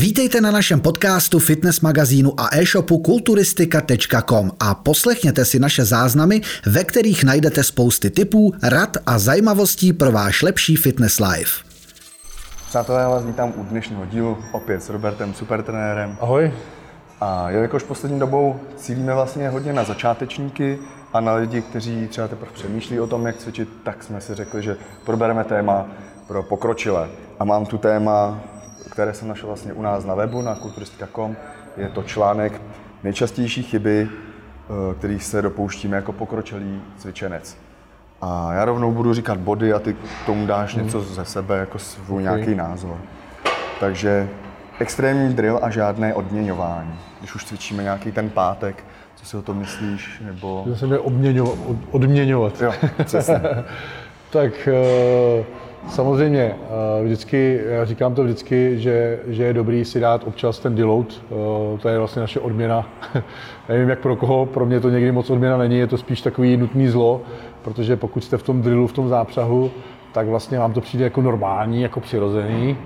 Vítejte na našem podcastu, fitness magazínu a e-shopu kulturistika.com a poslechněte si naše záznamy, ve kterých najdete spousty tipů, rad a zajímavostí pro váš lepší fitness life. Přátelé, já vás vítám u dnešního dílu, opět s Robertem, supertrenérem. Ahoj. A jelikož poslední dobou cílíme vlastně hodně na začátečníky a na lidi, kteří třeba teprve přemýšlí o tom, jak cvičit, tak jsme si řekli, že probereme téma pro pokročilé. A mám tu téma které jsem našel vlastně u nás na webu, na kulturistika.com. Je to článek nejčastější chyby, eh, kterých se dopouštíme jako pokročilý cvičenec. A já rovnou budu říkat body a ty k tomu dáš hmm. něco ze sebe, jako svůj okay. nějaký názor. Takže extrémní drill a žádné odměňování. Když už cvičíme nějaký ten pátek, co si o tom myslíš? Nebo... Že se mě odměňovat. odměňovat. Jo, přesně. tak uh Samozřejmě, eh, vždycky, já říkám to vždycky, že, že je dobrý si dát občas ten deload, eh, to je vlastně naše odměna. Nevím, jak pro koho, pro mě to někdy moc odměna není, je to spíš takový nutný zlo, protože pokud jste v tom drillu, v tom zápřahu, tak vlastně vám to přijde jako normální, jako přirozený,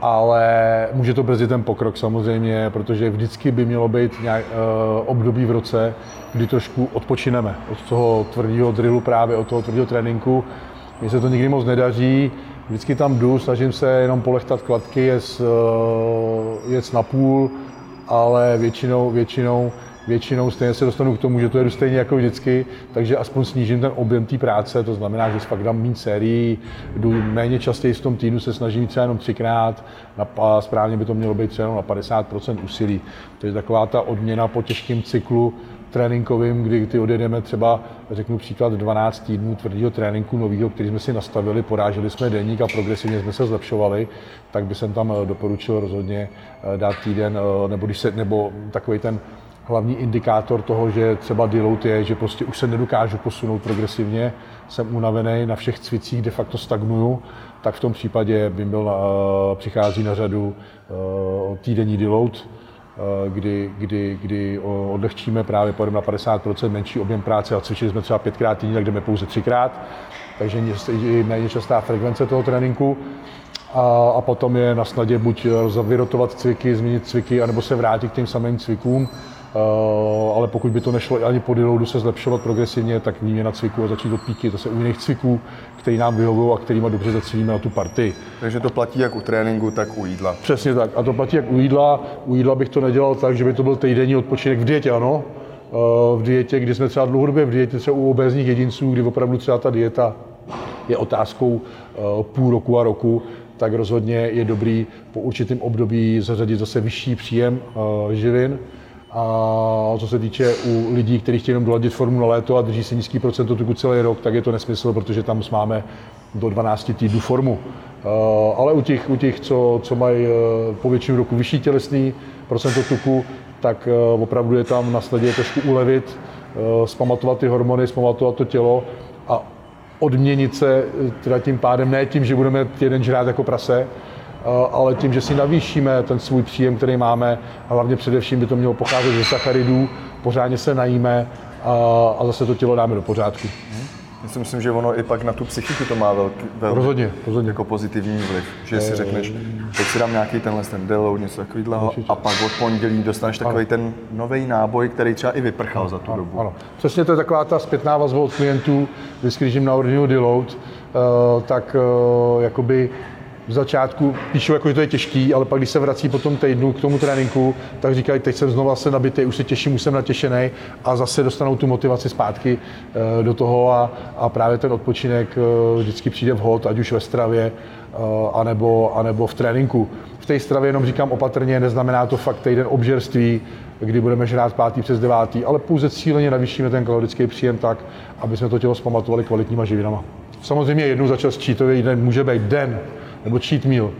ale může to brzdit ten pokrok samozřejmě, protože vždycky by mělo být nějak, uh, období v roce, kdy trošku odpočineme od toho tvrdého drillu, právě od toho tvrdého tréninku, mně se to nikdy moc nedaří, vždycky tam jdu, snažím se jenom polechtat kladky, jet, eh, jet na půl, ale většinou, většinou, většinou stejně se dostanu k tomu, že to jedu stejně jako vždycky, takže aspoň snížím ten objem té práce, to znamená, že fakt dám méně sérií, jdu méně častěji v tom týdnu, se snažím třeba jenom třikrát, a správně by to mělo být třeba na 50% úsilí. To je taková ta odměna po těžkém cyklu, tréninkovým, kdy ty odjedeme třeba, řeknu příklad, 12 týdnů tvrdého tréninku nového, který jsme si nastavili, poráželi jsme deník a progresivně jsme se zlepšovali, tak by jsem tam eh, doporučil rozhodně eh, dát týden, eh, nebo, když se, nebo takový ten hlavní indikátor toho, že třeba deload je, že prostě už se nedokážu posunout progresivně, jsem unavený na všech cvicích, de facto stagnuju, tak v tom případě by byl, přichází na řadu týdenní deload, kdy, kdy, kdy odlehčíme právě pojedeme na 50% menší objem práce a cvičili jsme třeba pětkrát týdně, tak jdeme pouze třikrát, takže je méně častá frekvence toho tréninku. A, a potom je na snadě buď vyrotovat cviky, změnit cviky, anebo se vrátit k těm samým cvikům. Uh, ale pokud by to nešlo ani po deloadu se zlepšovat progresivně, tak výměna cviků a začít od píky zase u jiných cviků, který nám vyhovují a kterými dobře zacílíme na tu partii. Takže to platí jak u tréninku, tak u jídla. Přesně tak. A to platí jak u jídla. U jídla bych to nedělal tak, že by to byl týdenní odpočinek v dietě, ano. Uh, v dietě, kdy jsme třeba dlouhodobě v dietě, třeba u obézních jedinců, kdy opravdu třeba ta dieta je otázkou uh, půl roku a roku, tak rozhodně je dobrý po určitém období zařadit zase vyšší příjem živin, a co se týče u lidí, kteří chtějí jenom doladit formu na léto a drží si nízký procent tuku celý rok, tak je to nesmysl, protože tam máme do 12 týdnů formu. Ale u těch, u těch co, co mají e, po většinu roku vyšší tělesný procento tuku, tak e, opravdu je tam na sledě trošku ulevit, zpamatovat ty hormony, zpamatovat to tělo a odměnit se teda tím pádem, ne tím, že budeme jeden žrát jako prase, Eh, ale tím, že si navýšíme ten svůj příjem, který máme, a hlavně především by to mělo pocházet ze sacharidů, pořádně se najíme a, a zase to tělo dáme do pořádku. Já si myslím, že ono i pak na tu psychiku to má velký, velký rozhodně, rozhodně. jako pozitivní vliv. Že si řekneš, teď si dám nějaký tenhle ten deload, něco takového, a pak od pondělí dostaneš takový ten nový náboj, který třeba i vyprchal ano, za tu ano, dobu. Ano. Přesně to je taková ta zpětná vazba od klientů, vždycky, když jim na ordinu deload, tak jakoby v začátku píšou, jako, že to je těžký, ale pak když se vrací po tom týdnu k tomu tréninku, tak říkají, teď jsem znovu se nabitý, už se těším, už jsem natěšený a zase dostanou tu motivaci zpátky e, do toho a, a právě ten odpočinek e, vždycky přijde vhod, ať už ve stravě, e, anebo, anebo v tréninku. V té stravě jenom říkám opatrně, neznamená to fakt týden obžerství, kdy budeme žrát pátý přes devátý, ale pouze cíleně navýšíme ten kalorický příjem tak, aby jsme to tělo zpamatovali kvalitníma živinama. Samozřejmě jednou za čas čítový den může být den, nebo cheat meal,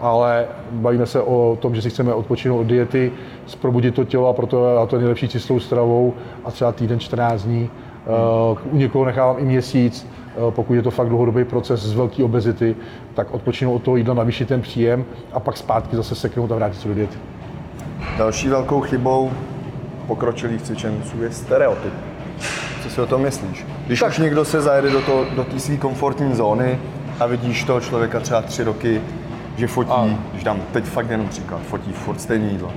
ale bavíme se o tom, že si chceme odpočinout od diety, zprobudit to tělo a proto a to je nejlepší čistou stravou a třeba týden 14 dní. Uh, u někoho nechávám i měsíc, uh, pokud je to fakt dlouhodobý proces z velké obezity, tak odpočinout od toho jídla, navýšit ten příjem a pak zpátky zase seknout a vrátit se do diety. Další velkou chybou pokročilých cvičenců je stereotyp. Co si o tom myslíš? Když tak. už někdo se zajede do, to, do té své komfortní zóny, a vidíš toho člověka třeba tři roky že fotí, a. když dám teď fakt jenom příklad, fotí furt stejný jídlo,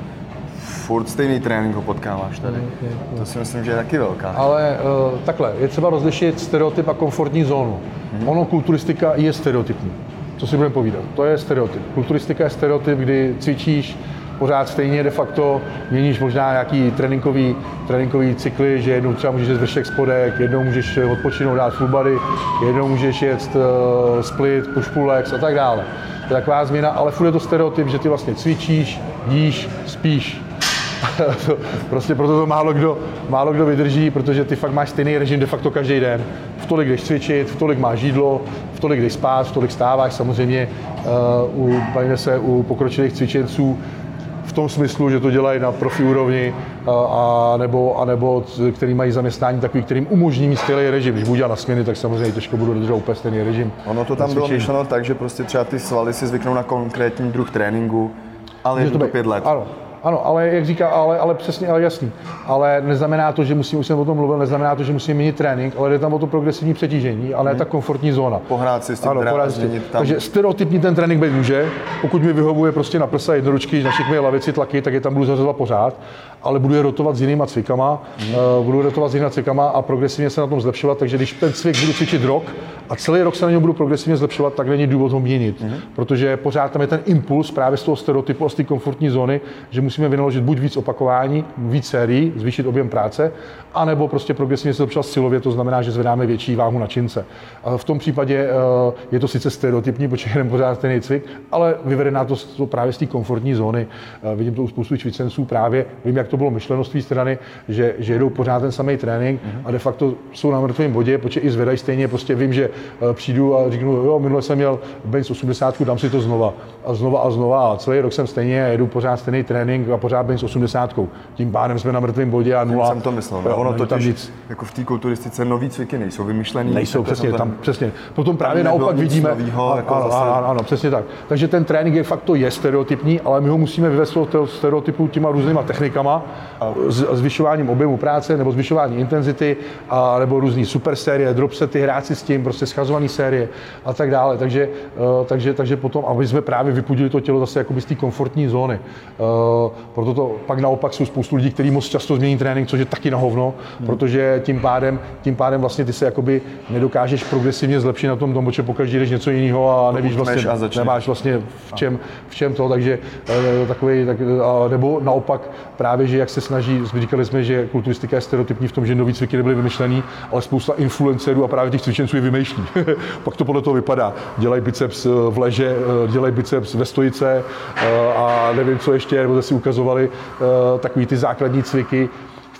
furt stejný trénink ho potkáváš tady. Mm, to si myslím, že je taky velká. Ale uh, takhle, je třeba rozlišit stereotyp a komfortní zónu. Hmm. Ono, kulturistika je stereotypní. Co si budeme povídat? To je stereotyp. Kulturistika je stereotyp, kdy cvičíš pořád stejně de facto, měníš možná nějaký tréninkový, tréninkový cykly, že jednou třeba můžeš jít vršek spodek, jednou můžeš odpočinout, dát full body, jednou můžeš jet uh, split, push pull legs a tak dále. To je taková změna, ale furt je to stereotyp, že ty vlastně cvičíš, jíš, spíš, prostě proto to málo kdo, málo kdo vydrží, protože ty fakt máš stejný režim de facto každý den. V tolik jdeš cvičit, v tolik máš jídlo, v tolik jdeš spát, v tolik stáváš. Samozřejmě uh, u, se u pokročilých cvičenců v tom smyslu, že to dělají na profi úrovni, a, nebo, a nebo který mají zaměstnání takový, kterým umožní mít stejný režim. Když budu dělat na směny, tak samozřejmě těžko budu dodržovat úplně stejný režim. Ono to tam bylo myšleno tak, že prostě třeba ty svaly si zvyknou na konkrétní druh tréninku, ale je to, to pět let. Ano, ano, ale jak říká, ale, ale přesně, ale jasný. Ale neznamená to, že musím, už jsem o tom mluvil, neznamená to, že musím měnit trénink, ale jde tam o to progresivní přetížení, ale hmm. ta komfortní zóna. Pohrát si s tím, ano, pohrát tam. Takže stereotypní ten trénink být může, pokud mi vyhovuje prostě na prsa jednoručky, na všechny lavici tlaky, tak je tam budu zařazovat pořád, ale budu je rotovat s jinýma cvikama, hmm. budu rotovat s jinýma cvikama a progresivně se na tom zlepšovat, takže když ten cvik budu cvičit rok a celý rok se na něm budu progresivně zlepšovat, tak není důvod ho měnit, hmm. protože pořád tam je ten impuls právě z toho stereotypu a z té komfortní zóny, že musíme vynaložit buď víc opakování, víc sérií, zvýšit objem práce, anebo prostě progresivně se zlepšovat silově, to znamená, že zvedáme větší váhu na čince. A v tom případě eh, je to sice stereotypní, protože jdeme pořád stejný cvik, ale vyvede na to právě z té komfortní zóny. Eh, vidím to u spoustu cvičenců právě, vím, jak to bylo myšleno z té strany, že, že jedou pořád ten samý trénink mm-hmm. a de facto jsou na mrtvém bodě, protože i zvedají stejně, prostě vím, že eh, přijdu a řeknu, jo, minule jsem měl bench 80, dám si to znova a znova a znova a celý rok jsem stejně, jedu pořád stejný trénink a pořád bench 80. Tím pádem jsme na mrtvém bodě a nula. jsem to myslel. No, ono totiž, nic. jako v té kulturistice nový cviky nejsou vymyšlený. Nejsou, přesně, tam, tam, přesně. Potom právě naopak vidíme. Novýho, jako ano, zase... ano, ano, přesně tak. Takže ten trénink je fakt to je stereotypní, ale my ho musíme vyvést toho stereotypu těma různýma technikama, a... zvyšováním objemu práce nebo zvyšování intenzity, a, nebo různý super série, drop sety, hrát si s tím, prostě schazovaný série a tak dále. Takže, uh, takže, takže potom, aby jsme právě vypudili to tělo zase z té komfortní zóny. Uh, proto to pak naopak jsou spoustu lidí, kteří moc často změní trénink, což je taky na hovno, hmm. protože tím pádem, tím pádem vlastně ty se jakoby nedokážeš progresivně zlepšit na tom, protože pokaždé jdeš něco jiného a nevíš vlastně, a nemáš vlastně v čem, v čem to, takže e, takový, tak, nebo naopak právě, že jak se snaží, říkali jsme, že kulturistika je stereotypní v tom, že nový cviky nebyly vymyšlený, ale spousta influencerů a právě těch cvičenců je vymýšlí. Pak to podle toho vypadá. Dělají biceps v leže, e, dělají biceps ve stojice e, a nevím, co ještě, nebo si ukazovali takový ty základní cviky,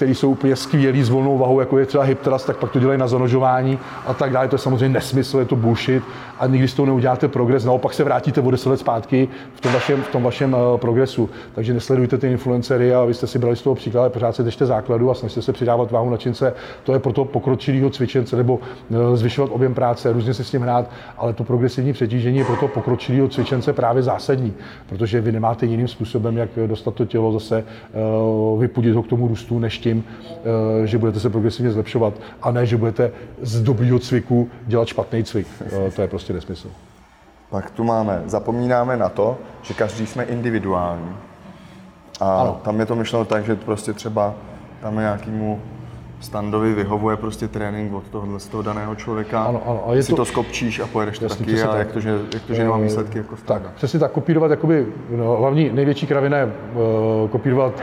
které jsou úplně skvělý s volnou vahou, jako je třeba hip thrust, tak pak to dělají na zanožování a tak dále. To je samozřejmě nesmysl, je to bullshit a nikdy z toho neuděláte progres. Naopak se vrátíte o 10 let zpátky v tom vašem, v tom vašem uh, progresu. Takže nesledujte ty influencery a vy jste si brali z toho příklad, pořád se držte základu a snažte se přidávat váhu na čince. To je pro to pokročilého cvičence nebo uh, zvyšovat objem práce, různě se s tím hrát, ale to progresivní přetížení je pro to pokročilého cvičence právě zásadní, protože vy nemáte jiným způsobem, jak dostat to tělo zase, uh, vypudit ho k tomu růstu, než tím, tím, eh, že budete se progresivně zlepšovat a ne, že budete z dobrýho cviku dělat špatný cvik. Eh, to je prostě nesmysl. Pak tu máme, zapomínáme na to, že každý jsme individuální. A ano. tam je to myšleno tak, že prostě třeba tam je nějakýmu standovi vyhovuje prostě trénink od tohohle z toho daného člověka. Ano, ano. A je si to, to skopčíš a pojedeš to taky a tak. jak to, že, jak to, že nemá výsledky jako Tak, přesně tak, kopírovat jakoby, no, hlavní největší kravina je uh, kopírovat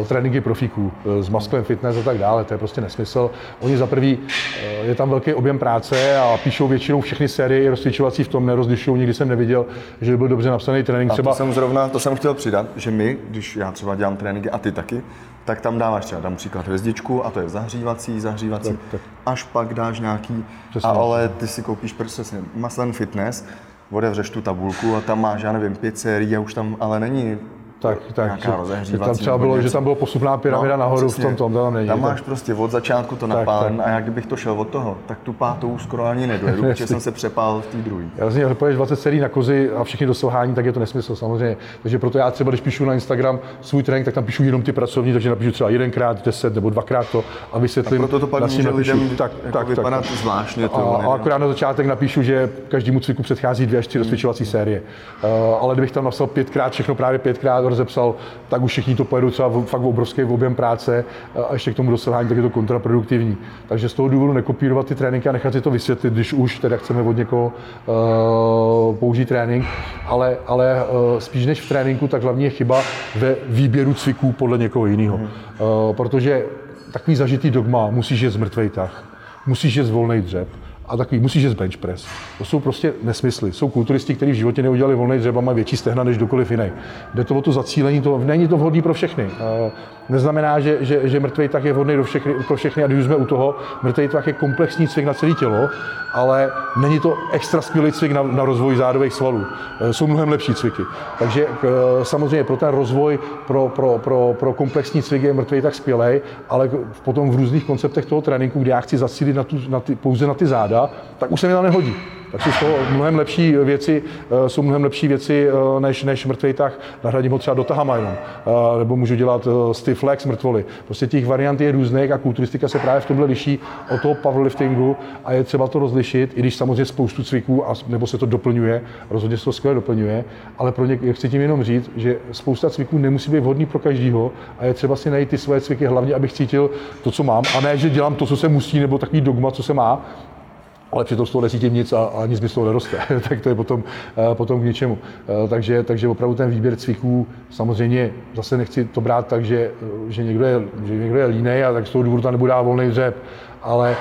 uh, tréninky profíků uh, s Masklem Fitness a tak dále, to je prostě nesmysl. Oni za prvý, uh, je tam velký objem práce a píšou většinou všechny série rozcvičovací v tom, nerozlišují, nikdy jsem neviděl, že by byl dobře napsaný trénink. A třeba... to jsem zrovna, to jsem chtěl přidat, že my, když já třeba dělám tréninky a ty taky, tak tam dáváš třeba, dám příklad hvězdičku a to je zahřívací, zahřívací, tak, tak. až pak dáš nějaký, Přesně. ale ty si koupíš přesně Maslen Fitness, otevřeš tu tabulku a tam máš, já nevím, pět sérií a už tam ale není tak, tak, nějaká že, rozehřívací. že tam třeba bylo, že tam bylo posuvná pyramida nahoru No, přesně. v tom, tom, tam není. Tam máš prostě od začátku to Tak, napálení tak. a já kdybych to šel od toho, tak tu pátou skoro ani nedojedu, protože jsem se přepál v té druhé. Já vlastně, když poješ 20 sérií na kozy a všechny do selhání, tak je to nesmysl samozřejmě. Takže proto já třeba, když píšu na Instagram svůj trénink, tak tam píšu jenom ty pracovní, takže napíšu třeba jedenkrát, deset nebo dvakrát to a vysvětlím. A proto to pak může napíšu. lidem jako vypadat zvláštně, to a, akorát na začátek napíšu, že každému cviku předchází dvě až tři rozcvičovací série. Uh, ale kdybych tam napsal pětkrát, všechno právě pětkrát rozepsal, tak už všichni to pojedou třeba fakt v obrovský objem práce a ještě k tomu dosahování, tak je to kontraproduktivní. Takže z toho důvodu nekopírovat ty tréninky a nechat si to vysvětlit, když už teda chceme od někoho uh, použít trénink, ale, ale uh, spíš než v tréninku, tak hlavně je chyba ve výběru cviků podle někoho jiného. Uh, protože takový zažitý dogma, musíš jet z mrtvej tah, musíš jet z volnej dřep, a takový musíš jet z bench press. To jsou prostě nesmysly. Jsou kulturisti, kteří v životě neudělali volný dřep a mají větší stehna než kdokoliv jiný. Jde to o to zacílení, to není to vhodné pro všechny. Eh, Neznamená, že, že, že mrtvý tak je vhodný do všechny, pro všechny a když jsme u toho, mrtvý tak je komplexní cvik na celé tělo, ale není to extra skvělý cvik na, na rozvoj zádových svalů. Eh, Jsou mnohem lepší cviky. Takže eh, samozřejmě pro ten rozvoj, pro, pro, pro, pro komplexní cvik je mrtvý tak skvělý, ale potom v různých konceptech toho tréninku, kde já chci zacílit na tu, na ty, pouze na ty záda, tak už se mi to nehodí. Tak jsou toho mnohem lepší věci, eh, jsou mnohem lepší věci eh, než, než mrtvý tah. Nahradím ho třeba do tahama jenom. Eh, Nebo můžu dělat stiff legs mrtvoly. Prostě těch variant je různých a kulturistika se právě v tomhle liší od toho powerliftingu a je třeba to rozlišit, i když samozřejmě spoustu cviků, a, nebo se to doplňuje, rozhodně se to skvěle doplňuje, ale pro ně, chci tím jenom říct, že spousta cviků nemusí být vhodný pro každýho a je třeba si najít ty svoje cviky, hlavně abych cítil to, co mám, a ne, že dělám to, co se musí, nebo takový dogma, co se má, ale přitom z toho necítím nic a, a nic mi z toho neroste, tak to je potom, eh, potom k ničemu. Eh, Takže, takže opravdu ten výběr cviků, samozřejmě zase nechci to brát tak, že, eh, že, někdo, je, že někdo je línej a tak z toho důvodu tam nebude dát volný dřep, ale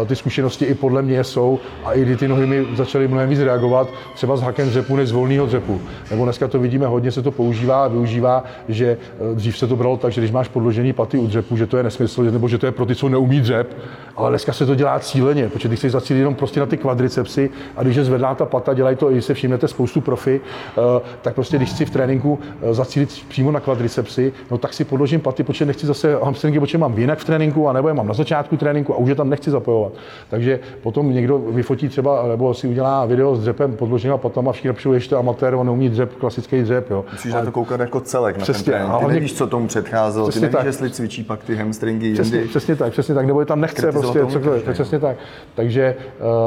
uh, ty zkušenosti i podle mě jsou a i ty nohy mi začaly mnohem víc reagovat, třeba s hakem dřepu než z volného dřepu. Nebo dneska to vidíme, hodně se to používá a využívá, že uh, dřív se to bralo tak, že když máš podložený paty u dřepu, že to je nesmysl, nebo že to je pro ty, co neumí dřep, ale dneska se to dělá cíleně, protože ty chceš zacílit jenom prostě na ty kvadricepsy a když je zvedná ta pata, dělají to, i se všimnete spoustu profi, uh, tak prostě když chci v tréninku zacílit přímo na kvadricepsy, no tak si podložím paty, protože nechci zase hamstringy, protože mám jinak v tréninku, anebo je mám na začátku tréninku už je tam nechci zapojovat. Takže potom někdo vyfotí třeba, nebo si udělá video s dřepem podloženýma patama, všichni napíšou, ještě amatér, on neumí dřep, klasický dřep. Jo. Musíš na to koukat jako celek na ten Přesně, trénink. a Ty hlavně- nevíš, co tomu předcházelo, ty Přesně nevíš, tak. jestli cvičí pak ty hamstringy Přesně, jindy. přesně tak, přesně tak, nebo je tam nechce prostě cokoliv, přesně tak. Takže,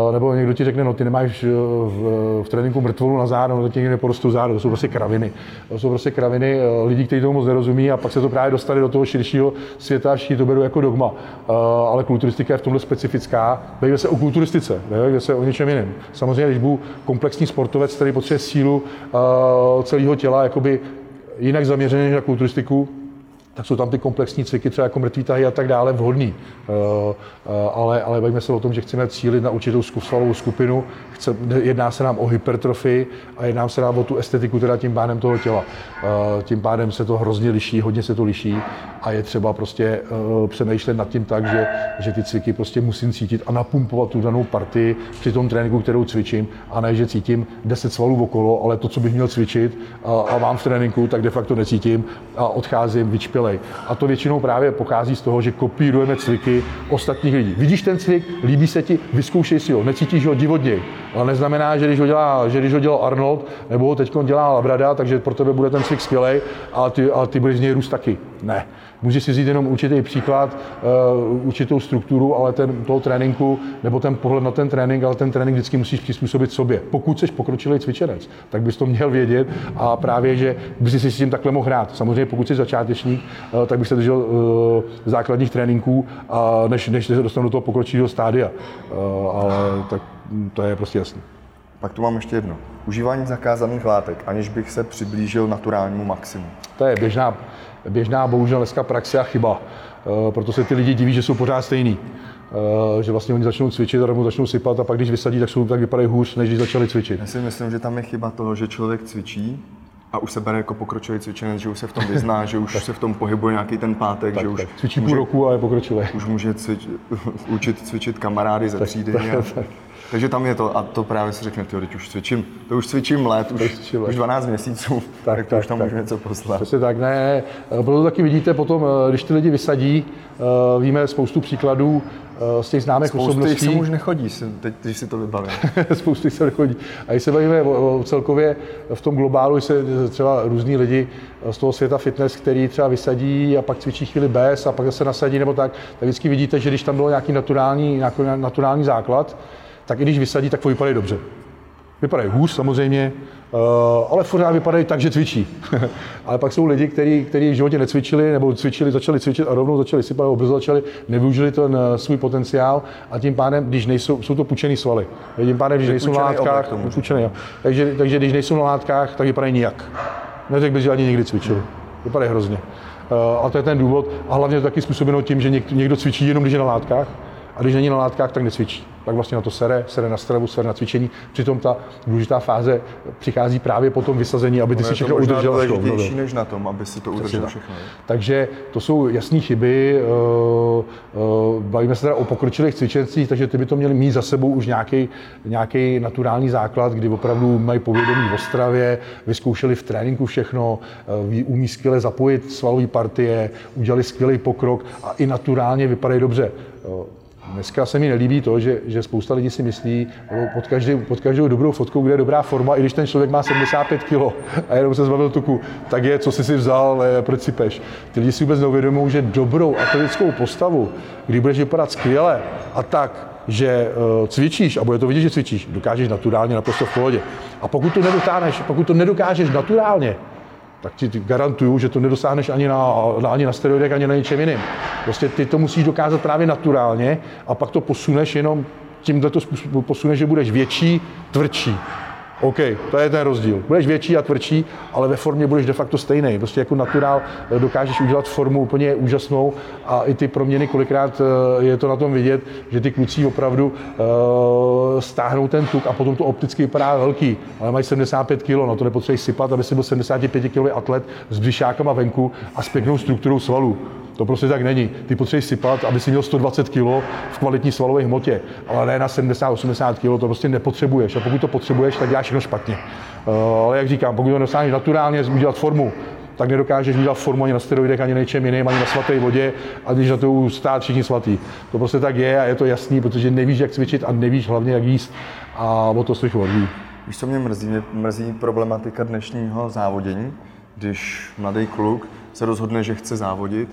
uh, nebo někdo ti řekne, no ty nemáš uh, v, v tréninku mrtvolu na záda, no to ti někde porostou záda, to jsou prostě kraviny. To jsou prostě kraviny uh, lidí, kteří tomu moc nerozumí a pak se to právě dostali do toho širšího světa a všichni to berou jako dogma. Uh, ale kulturistika je v tomhle specifická. Bavíme se o kulturistice, bavíme se o něčem jiném. Samozřejmě, když budu komplexní sportovec, který potřebuje sílu uh, celého těla, jakoby jinak zaměřený než na kulturistiku, tak jsou tam ty komplexní cviky, třeba jako mrtvý tahy a tak dále, vhodný. Eh, eh, Ale, ale bavíme se o tom, že chceme cílit na určitou svalovou skupinu, jedná se nám o hypertrofii a jedná se nám o tu estetiku teda tím pádem toho těla. Eh, Tím pádem se to hrozně liší, hodně se to liší a je třeba prostě eh, přemýšlet nad tím tak, že, že ty cviky prostě musím cítit a napumpovat tu danou partii při tom tréninku, kterou cvičím, a ne, že cítím 10 svalů okolo, ale to, co bych měl cvičit a, a mám v tréninku, tak de facto necítím a odcházím vyčpělej. A to většinou právě pochází z toho, že kopírujeme cviky ostatních lidí. Vidíš ten cvik, líbí se ti, vyzkoušej si ho, necítíš ho divodněji. Ale neznamená, že když ho dělá, že když ho dělal Arnold, nebo ho teď dělá Labrada, takže pro tebe bude ten cvik skvělý a ty, a ty budeš z něj růst taky. Ne. Můžeš si vzít jenom určitý příklad, uh, určitou strukturu, ale ten, toho tréninku, nebo ten pohled na ten trénink, ale ten trénink vždycky musíš přizpůsobit sobě. Pokud jsi pokročilý cvičenec, tak bys to měl vědět a právě, že bys si s tím takhle mohl hrát. Samozřejmě, pokud jsi začátečník, uh, tak bych se držel uh, základních tréninků, než, než se dostanu do toho pokročilého stádia. Ale tak to je prostě jasné. Pak tu mám ještě jedno. Užívání zakázaných látek, aniž bych se přiblížil naturálnímu maximu. To je běžná, běžná bohužel dneska praxe a chyba. Eh, Proto se ty lidi diví, že jsou pořád stejný. Eh, Že vlastně oni začnou cvičit a rovnou začnou sypat a pak když vysadí, tak, jsou, tak vypadají hůř, než když začali cvičit. Já si myslím, že tam je chyba toho, že člověk cvičí a už se bere jako pokročilý cvičenec, že už se v tom vyzná, že už se v tom pohybuje nějaký ten pátek, že už Tak, cvičí může, půl roku a je pokročilý. už může cvič, učit cvičit kamarády ze třídy. a, Takže tam je to, a to právě si řekne, ty teď už cvičím, to už cvičím let, už, cvičím let. už 12 měsíců, tak, tak, to už tam tak. můžu něco poslat. Přesně tak, ne, proto taky vidíte potom, když ty lidi vysadí, víme spoustu příkladů, z těch známých Spousty osobností. Spousty už nechodí, teď, když si to vybavím. Spousty se nechodí. A když se bavíme o, o celkově v tom globálu, se třeba různí lidi z toho světa fitness, který třeba vysadí a pak cvičí chvíli bez a pak se nasadí nebo tak, tak vždycky vidíte, že když tam bylo nějaký naturální, nějaký naturální základ, tak i když vysadí, tak to vypadají dobře. Vypadají hůř samozřejmě, eh, ale pořád vypadají tak, že cvičí. ale pak jsou lidi, kteří, kteří v životě necvičili, nebo cvičili, začali cvičit a rovnou začali sypat, nebo brzo začali, nevyužili ten eh, svůj potenciál a tím pádem, když nejsou, jsou to pučený svaly. Tím pádem, když nejsou na látkách, pučený, jo. Takže, takže když nejsou na látkách, tak vypadají nijak. Neřekl bych, že ani někdy cvičili. Vypadají hrozně. Eh, a to je ten důvod. A hlavně to taky způsobeno tím, že někdo cvičí jenom, když je na látkách, a když není na látkách, tak necvičí pak vlastně na to sere, sere na stravu, sere na cvičení. Přitom ta důležitá fáze přichází právě po tom vysazení, aby ty si všechno udržel. To je než na tom, aby si to udržel všechno. Takže to jsou jasné chyby. Eh, eh, bavíme se teda o pokročilých cvičencích, takže ty by to měli mít za sebou už nějaký, nějaký naturální základ, kdy opravdu mají povědomí v Ostravě, vyzkoušeli v tréninku všechno, eh, umí skvěle zapojit svalové partie, udělali skvělý pokrok a i naturálně vypadají dobře Dneska se mi nelíbí to, že, že spousta lidí si myslí pod, každý, pod každou dobrou fotkou, kde je dobrá forma, i když ten člověk má 75 kg a jenom se zbavil tuku, tak je, co jsi si vzal, proč si peš. Ty lidi si vůbec neuvědomují, že dobrou atletickou postavu, kdy budeš vypadat skvěle a tak, že uh, cvičíš a bude to vidět, že cvičíš, dokážeš naturálně naprosto v pohodě. A pokud to nedokážeš, pokud to nedokážeš naturálně, tak ti garantuju, že to nedosáhneš ani na, ani na steroidech, ani na ničem jiným. Prostě ty to musíš dokázat právě naturálně a pak to posuneš jenom tímhle to posuneš, že budeš větší, tvrdší. OK, to je ten rozdíl. Budeš větší a tvrdší, ale ve formě budeš de facto stejný. Prostě jako naturál eh, dokážeš udělat formu úplně úžasnou a i ty proměny, kolikrát eh, je to na tom vidět, že ty kluci opravdu uh, stáhnou ten tuk a potom to opticky vypadá velký, ale mají 75 kg, no to nepotřebuješ sypat, aby si byl 75 kg atlet s břišákama venku a s pěknou strukturou svalů. To prostě tak není. Ty potřebuješ sypat, aby si měl 120 kg v kvalitní svalové hmotě, ale ne na 70-80 kg, to prostě nepotřebuješ. A pokud to potřebuješ, tak děláš všechno špatně. Uh, ale jak říkám, pokud to dosáhneš naturálně, udělat formu, tak nedokážeš udělat formu ani na steroidech, ani na něčem jiném, ani na svaté vodě, a když na to stát všichni svatý. To prostě tak je a je to jasný, protože nevíš, jak cvičit a nevíš hlavně, jak jíst a o to svých odví. Víš, co mě mrzí? Mě mrzí problematika dnešního závodění, když mladý kluk se rozhodne, že chce závodit,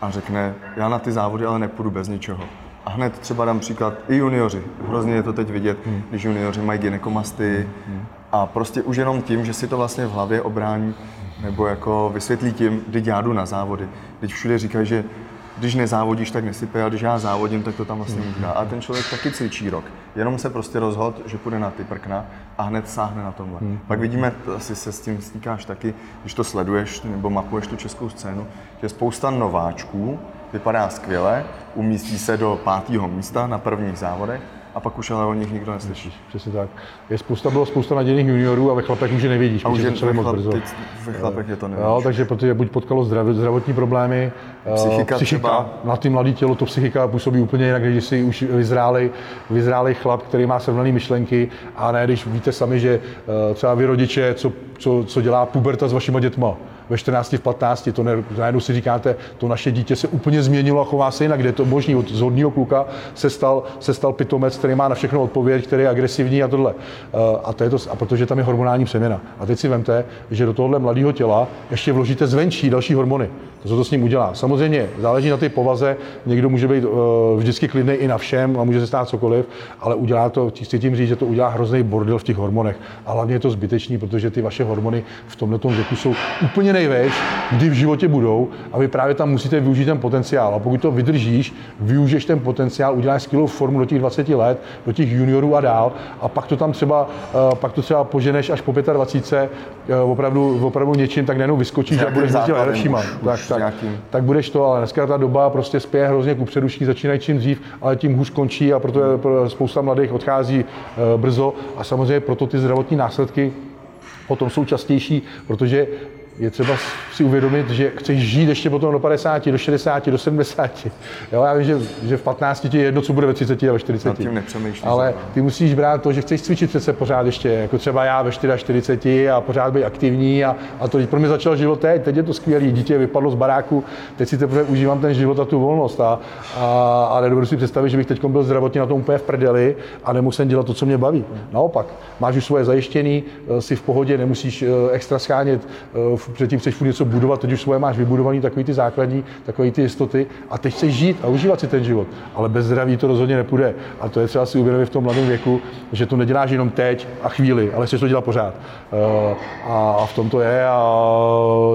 a řekne, já na ty závody ale nepůjdu bez ničeho. A hned třeba dám příklad i juniori. Hrozně je to teď vidět, hmm. když juniori mají gynekomasty hmm. a prostě už jenom tím, že si to vlastně v hlavě obrání nebo jako vysvětlí tím, kdy já jdu na závody. Teď všude říkají, že když nezávodíš, tak nesype, a když já závodím, tak to tam vlastně udělá. A ten člověk taky cvičí rok. Jenom se prostě rozhod, že půjde na ty prkna a hned sáhne na tomhle. Hmm. Pak vidíme, asi se s tím stýkáš taky, když to sleduješ nebo mapuješ tu českou scénu, že spousta nováčků vypadá skvěle, umístí se do pátého místa na prvních závodech a pak už ale o nich nikdo neslyší. Přesně tak. Je spousta, bylo spousta nadějných juniorů a ve chlapech už je nevidíš, a už je to moc brzo. Teď ve chlapech je to nevidíš. Jo, takže protože buď potkalo zdravotní problémy, eh, psychika, psychika na ty mladé tělo, to psychika působí úplně jinak, když si už vyzrálej, vyzrálej chlap, který má srovnaný myšlenky a ne, když víte sami, že eh, třeba vy rodiče, co, co, co dělá puberta s vašima dětma, ve 14, v 15, to ne, najednou si říkáte, to naše dítě se úplně změnilo a chová se jinak, kde je to možný, od z hodního kluka se stal, se stal pitomec, který má na všechno odpověď, který je agresivní a tohle. Eh, a, to je to, a protože tam je hormonální přeměna. A teď si vemte, že do tohohle mladého těla ještě vložíte zvenčí další hormony. To, co to s ním udělá. Samozřejmě záleží na té povaze, někdo může být uh, vždycky klidný i na všem a může se stát cokoliv, ale udělá to, chci tím říct, že to udělá hrozný bordel v těch hormonech. A hlavně je to zbytečný, protože ty vaše hormony v tomto věku jsou úplně nejveš, kdy v životě budou a vy právě tam musíte využít ten potenciál. A pokud to vydržíš, využiješ ten potenciál, uděláš skvělou formu do těch 20 let, do těch juniorů a dál a pak to tam třeba, uh, pak to třeba poženeš až po 25, uh, opravdu, opravdu něčím, tak nejenom vyskočíš a budeš mezi lepšíma. Tak, tak, nějakým... tak budeš to, ale dneska ta doba prostě spěje hrozně ku předu, začínají čím dřív, ale tím hůř končí a proto je, spousta mladých odchází uh, brzo a samozřejmě proto ty zdravotní následky potom jsou častější, protože je třeba si uvědomit, že chceš žít ještě potom do 50, do 60, do 70. Jo, já vím, že, že v 15 ti je jedno, co bude ve 30 a ve 40. Nad tím nepřemýšlíš, Ale ty musíš brát to, že chceš cvičit přece pořád ještě, jako třeba já ve 44 a pořád být aktivní a, a to pro mě začal život teď, teď je to skvělý, dítě vypadlo z baráku, teď si teprve užívám ten život a tu volnost a, a, a nedovedu si představit, že bych teď byl zdravotně na tom úplně v prdeli a nemusím dělat to, co mě baví. Naopak, máš už svoje zajištění, eh, si v pohodě, nemusíš eh, extra schánět, eh, předtím chceš něco budovat, teď už svoje máš vybudovaný takový ty základní, takové ty jistoty a teď chceš žít a užívat si ten život. Ale bez zdraví to rozhodně nepůjde. A to je třeba si uvědomit v tom mladém věku, že to neděláš jenom teď a chvíli, ale chceš to dělat pořád. A v tom to je a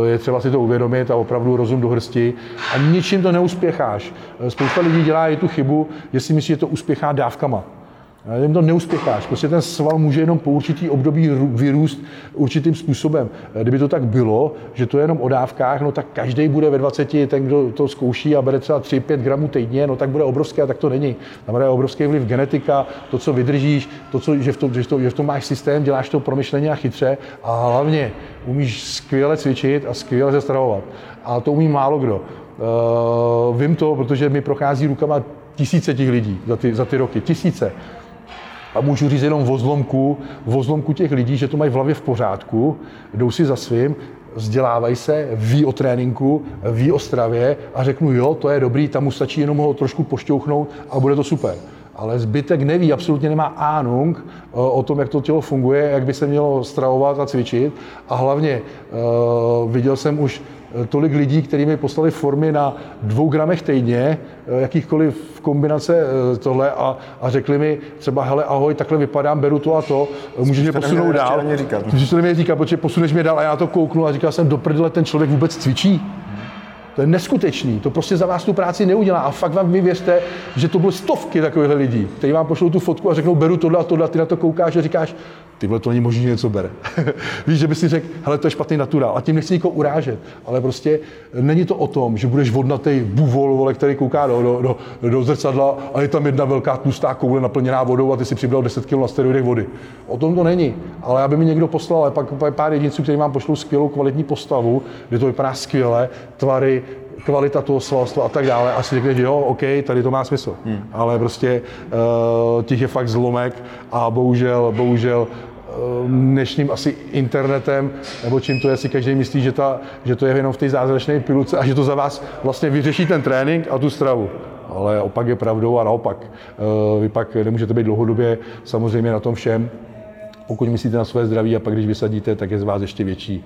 je třeba si to uvědomit a opravdu rozum do hrsti. A ničím to neuspěcháš. Spousta lidí dělá i tu chybu, že si myslí, že to uspěchá dávkama. Jim to neuspěcháš. Prostě ten sval může jenom po určitý období vyrůst určitým způsobem. Kdyby to tak bylo, že to je jenom o dávkách, no tak každý bude ve 20, ten, kdo to zkouší a bere třeba 3-5 gramů týdně, no tak bude obrovské a tak to není. Tam je obrovský vliv genetika, to, co vydržíš, to, co, že, v tom, že, v tom, že v tom máš systém, děláš to promyšleně a chytře a hlavně umíš skvěle cvičit a skvěle se stravovat. A to umí málo kdo. Uh, vím to, protože mi prochází rukama tisíce těch lidí za ty, za ty roky, tisíce a můžu říct jenom o zlomku, o zlomku těch lidí, že to mají v hlavě v pořádku, jdou si za svým, vzdělávají se, ví o tréninku, ví o stravě a řeknu, jo, to je dobrý, tam mu stačí jenom ho trošku pošťouchnout a bude to super. Ale zbytek neví, absolutně nemá ánung eh, o tom, jak to tělo funguje, jak by se mělo stravovat a cvičit. A hlavně uh, viděl jsem už Eh, tolik lidí, kteří mi poslali formy na dvou gramech týdně, eh, jakýchkoliv kombinace eh, tohle a, a řekli mi třeba, hele, ahoj, takhle vypadám, beru to a to, můžeš mě posunout dál. Můžeš to mě říkat, protože posuneš mě dál a já to kouknu a říkal jsem, do prdele, ten člověk vůbec cvičí. To je neskutečný, to prostě za vás tu práci neudělá. A fakt vám mi věřte, že to byly stovky takových lidí, kteří vám pošlou tu fotku a řeknou, beru tohle a tohle, a ty na to koukáš a říkáš, ty vole, to není možný, něco bere. Víš, že by si řekl, hele, to je špatný naturál. A tím nechci nikoho urážet, ale prostě není to o tom, že budeš vodnatý buvol, vole, který kouká do, do, do, do zrcadla a je tam jedna velká tlustá koule naplněná vodou a ty si přibral 10 kg na steroidech vody. O tom to není. Ale aby mi někdo poslal, ale pak pár jedinců, kteří vám pošlou skvělou kvalitní postavu, kde to vypadá skvěle, tvary, kvalita toho svalstva a tak dále, a si řekne, že jo, OK, tady to má smysl. Hmm. Ale prostě uh, těch je fakt zlomek a bohužel, bohužel dnešním asi internetem, nebo čím to je, si každý myslí, že, ta, že to je jenom v té zázračné piluce a že to za vás vlastně vyřeší ten trénink a tu stravu. Ale opak je pravdou a naopak. Vy pak nemůžete být dlouhodobě samozřejmě na tom všem, pokud myslíte na své zdraví a pak když vysadíte, tak je z vás ještě větší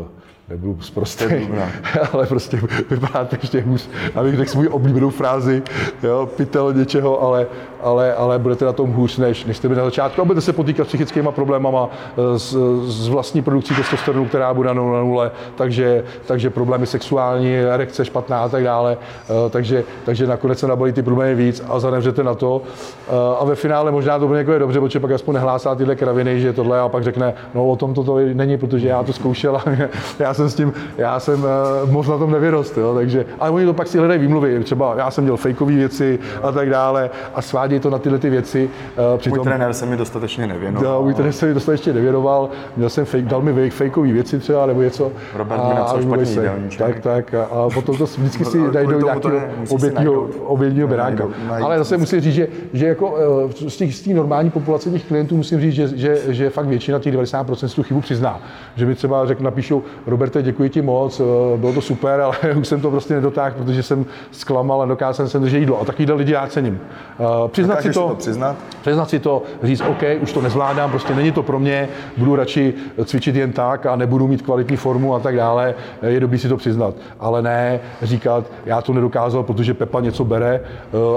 uh, nebudu zprostý, ale prostě vypadáte ještě hůř, abych řekl svůj oblíbenou frázi, jo, pytel něčeho, ale, ale, ale budete na tom hůř, než, než jste byli na začátku. A budete se potýkat s psychickými problémama, s, s vlastní produkcí testosteronu, která bude na nule, takže, takže problémy sexuální, erekce špatná a tak dále, eh, takže, takže nakonec se nabalí ty problémy víc a zanemřete na to. Eh, a ve finále možná to bude někoho dobře, protože pak aspoň nehlásá tyhle kraviny, že tohle a pak řekne, no o tom to není, protože já to zkoušel a já jsem s tím, já jsem uh, moc na tom nevyrost, jo, takže, ale oni to pak si hledají výmluvy, třeba já jsem měl fejkové věci a tak dále a svádějí to na tyhle ty věci. Uh, přitom, můj trenér se mi dostatečně nevěnoval. Jo, můj trenér se mi dostatečně nevěnoval, měl jsem fake, dal mi fejkové věci třeba nebo něco. Robert mi napsal špatný se, Tak, tak, a, a potom to vždycky si najdou nějakého obětního, obětního beránka. Ale zase musím říct, že, že jako eh, z té, z té normální populace těch klientů musím říct, že, že, že fakt většina těch 90% si tu chybu přizná. Že mi třeba řek, napíšou, Robert, Roberte, děkuji ti moc, eh, bylo to super, ale už jsem to prostě nedotáhl, protože jsem zklamal a dokázal jsem držet jídlo. A takovýhle lidi já cením. Eh, přiznat si to, to přiznat? přiznat si to, říct, OK, už to nezvládám, prostě není to pro mě, budu radši cvičit jen tak a nebudu mít kvalitní formu a tak dále, eh, je dobrý si to přiznat. Ale ne říkat, já to nedokázal, protože Pepa něco bere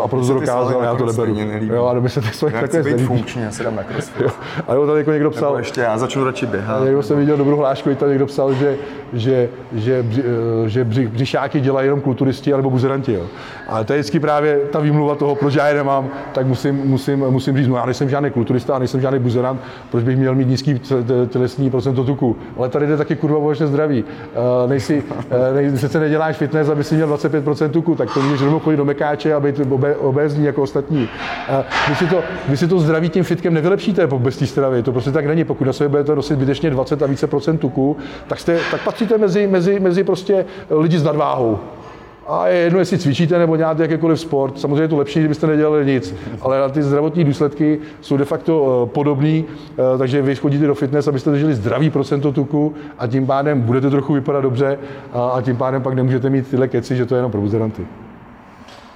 a proto to dokázal, já to neberu. Jo, a my se ty svoje takové být funkční, já si dám na crossfit. A jo, tady jako někdo psal. Nebo ještě já začnu radši běhat. Někdo jsem viděl dobrou hlášku, tady někdo psal, že že, že, eh, že břišáky dělají jenom kulturisti nebo buzeranti. Jo. A to je vždycky právě ta výmluva toho, proč já je nemám, tak musím, musím, musím říct, no já nejsem žádný kulturista a nejsem žádný buzerant, proč bych měl mít nízký tělesní procento tuku. Ale tady jde taky kurva o zdraví. Nejsi, uh, nej, sice neděláš fitness, aby si měl 25% tuku, tak to můžeš rovnou chodit do mekáče a být obe, jako ostatní. Vy, si to, vy si to zdraví tím fitkem nevylepšíte bez té stravy. To prostě tak není. Pokud na sobě budete nosit zbytečně 20 a více procent tuku, tak, jste, tak patříte mezi, mezi, mezi prostě lidi s nadváhou. A je jedno, jestli cvičíte nebo děláte jakýkoliv sport. Samozřejmě je to lepší, kdybyste nedělali nic, ale ty zdravotní důsledky jsou de facto eh, podobný, eh, takže vy chodíte do fitness, abyste drželi zdravý procento tuku a tím pádem budete trochu vypadat dobře a tím pádem pak nemůžete mít tyhle keci, že to je jenom pro buzeranty.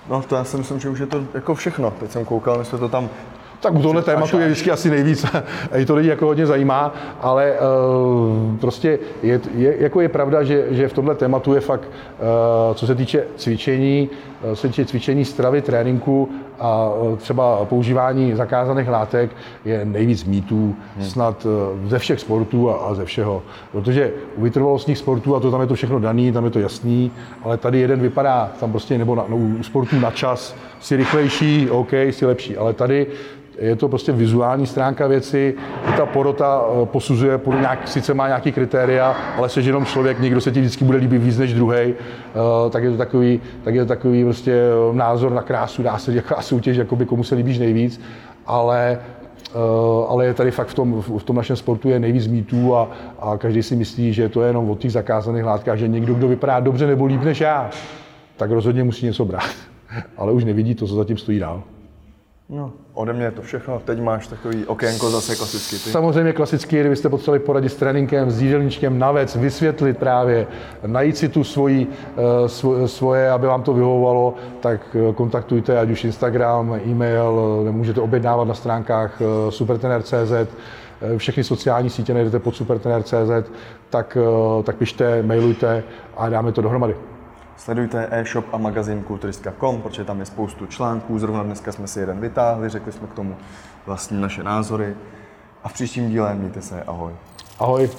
No to já si myslím, že už je to jako všechno. Teď jsem koukal, my jsme to tam tak u tohle tématu je vždycky asi nejvíc, i to lidi jako hodně zajímá, ale uh, prostě je, je, jako je pravda, že, že v tomhle tématu je fakt, uh, co se týče cvičení, uh, co se týče cvičení, stravy, tréninku a uh, třeba používání zakázaných látek, je nejvíc mýtů hmm. snad uh, ze všech sportů a, a ze všeho. Protože u vytrvalostních sportů, a to tam je to všechno daný, tam je to jasný, ale tady jeden vypadá, tam prostě, nebo na, no, u sportů na čas, si rychlejší, OK, si lepší, ale tady je to prostě vizuální stránka věci, ta porota eh, posuzuje, nějak, sice má nějaký kritéria, ale se jenom člověk, někdo se ti vždycky bude líbit víc než druhý, eh, tak je to takový, tak je to takový prostě eh, názor na krásu, dá se jaká soutěž, jakoby komu se líbíš nejvíc, ale ale je tady fakt v tom, v tom našem sportu je nejvíc mýtů a, a každý si myslí, že to je jenom o těch zakázaných látkách, že někdo, kdo vypadá dobře nebo líp než já, tak rozhodně musí něco brát. Ale už nevidí to, co zatím stojí dál. No, ode mě je to všechno. Teď máš takový okénko zase klasicky. Ty. Samozřejmě klasicky, kdybyste potřebovali poradit s tréninkem, s jídelníčkem na věc, vysvětlit právě, najít si tu svoji, uh, svoje, aby vám to vyhovovalo, tak eh, kontaktujte ať už Instagram, e-mail, můžete objednávat na stránkách supertener.cz, všechny sociální sítě najdete pod supertener.cz, tak, tak pište, mailujte a dáme to dohromady. Sledujte e-shop a magazín kulturistka.com, protože tam je spoustu článků. Zrovna dneska jsme si jeden vytáhli, řekli jsme k tomu vlastně naše názory. A v příštím díle mějte se, ahoj. Ahoj.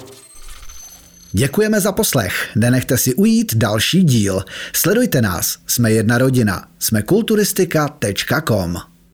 Děkujeme za poslech. Nenechte si ujít další díl. Sledujte nás. Jsme jedna rodina. Jsme kulturistika.com.